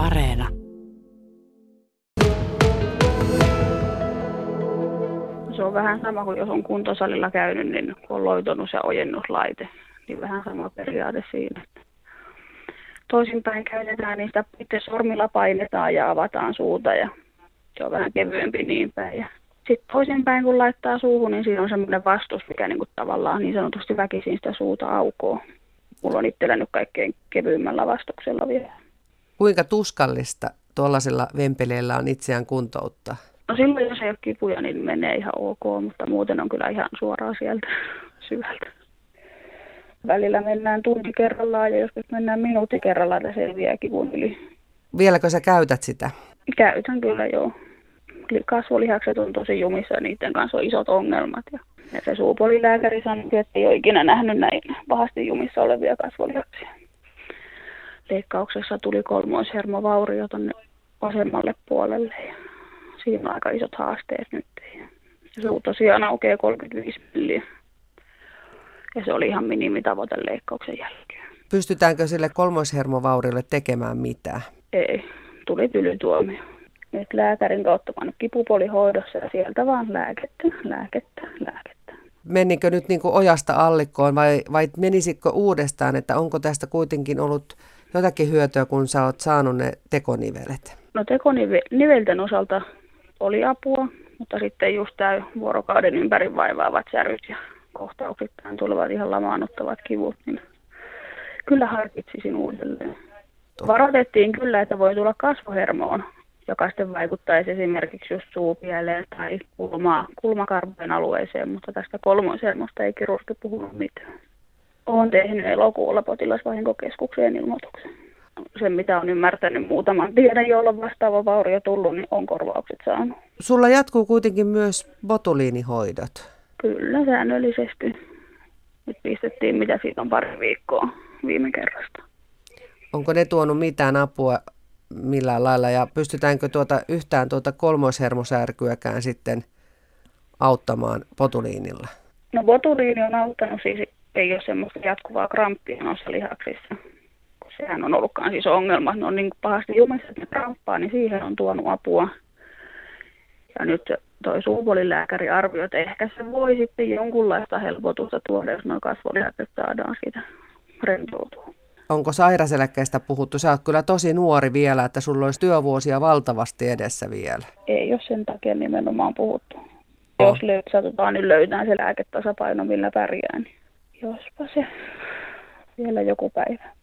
Areena. Se on vähän sama kuin jos on kuntosalilla käynyt, niin kun on loitonut ja ojennuslaite, niin vähän sama periaate siinä. Toisinpäin käytetään, niin sitä itse sormilla painetaan ja avataan suuta ja se on vähän kevyempi niin päin. Ja sitten toisinpäin kun laittaa suuhun, niin siinä on semmoinen vastus, mikä niin kuin tavallaan niin sanotusti väkisin sitä suuta aukoo. Mulla on itsellä nyt kaikkein kevyimmällä vastuksella vielä. Kuinka tuskallista tuollaisella vempeleellä on itseään kuntouttaa? No silloin, jos ei ole kipuja, niin menee ihan ok, mutta muuten on kyllä ihan suoraan sieltä syvältä. Välillä mennään tunti kerrallaan ja joskus mennään minuutti kerrallaan, että selviää kivun yli. Vieläkö sä käytät sitä? Käytän kyllä joo. Kasvolihakset on tosi jumissa ja niiden kanssa on isot ongelmat. Ja, se suupolilääkäri sanoi, että ei ole ikinä nähnyt näin pahasti jumissa olevia kasvolihaksia. Leikkauksessa tuli kolmoishermovaurio tuonne vasemmalle puolelle ja siinä on aika isot haasteet nyt. Ja suu tosiaan aukeaa 35 milliä. Ja se oli ihan minimitavoite leikkauksen jälkeen. Pystytäänkö sille kolmoishermovaurille tekemään mitään? Ei, tuli tylytuomio. Nyt lääkärin kautta mä kipupolihoidossa ja sieltä vaan lääkettä, lääkettä, lääkettä. Menikö nyt niin kuin ojasta allikkoon vai, vai menisikö uudestaan, että onko tästä kuitenkin ollut jotakin hyötyä, kun sä oot saanut ne tekonivelet? No tekonivelten osalta oli apua, mutta sitten just tämä vuorokauden ympäri vaivaavat säryt ja kohtauksittain tulevat ihan lamaannuttavat kivut, niin kyllä harkitsisin uudelleen. Varoitettiin kyllä, että voi tulla kasvohermoon, joka sitten vaikuttaisi esimerkiksi just suupieleen tai kulma, kulmakarvojen alueeseen, mutta tästä kolmoishermosta ei kirurgi puhunut mitään. Olen tehnyt elokuulla potilasvahinkokeskukseen ilmoituksen. Sen, mitä on ymmärtänyt muutaman tiedän, jolla on vastaava vaurio tullut, niin on korvaukset saanut. Sulla jatkuu kuitenkin myös botuliinihoidot. Kyllä, säännöllisesti. Nyt pistettiin, mitä siitä on pari viikkoa viime kerrasta. Onko ne tuonut mitään apua millään lailla ja pystytäänkö tuota, yhtään tuota kolmoishermosärkyäkään sitten auttamaan botuliinilla? No botuliini on auttanut siis, ei ole semmoista jatkuvaa kramppia noissa lihaksissa. Sehän on ollutkaan siis ongelma, ne on niin pahasti jumissa, että ne kramppaa, niin siihen on tuonut apua. Ja nyt toi suupolilääkäri arvioi, että ehkä se voi sitten jonkunlaista helpotusta tuoda, jos nuo kasvolihakset saadaan siitä rentoutua. Onko sairaseläkkeestä puhuttu? Sä oot kyllä tosi nuori vielä, että sulla olisi työvuosia valtavasti edessä vielä. Ei ole sen takia nimenomaan puhuttu. Oh. Jos löy- satutaan, niin löytää se lääketasapaino, millä pärjää, niin jospa se vielä joku päivä.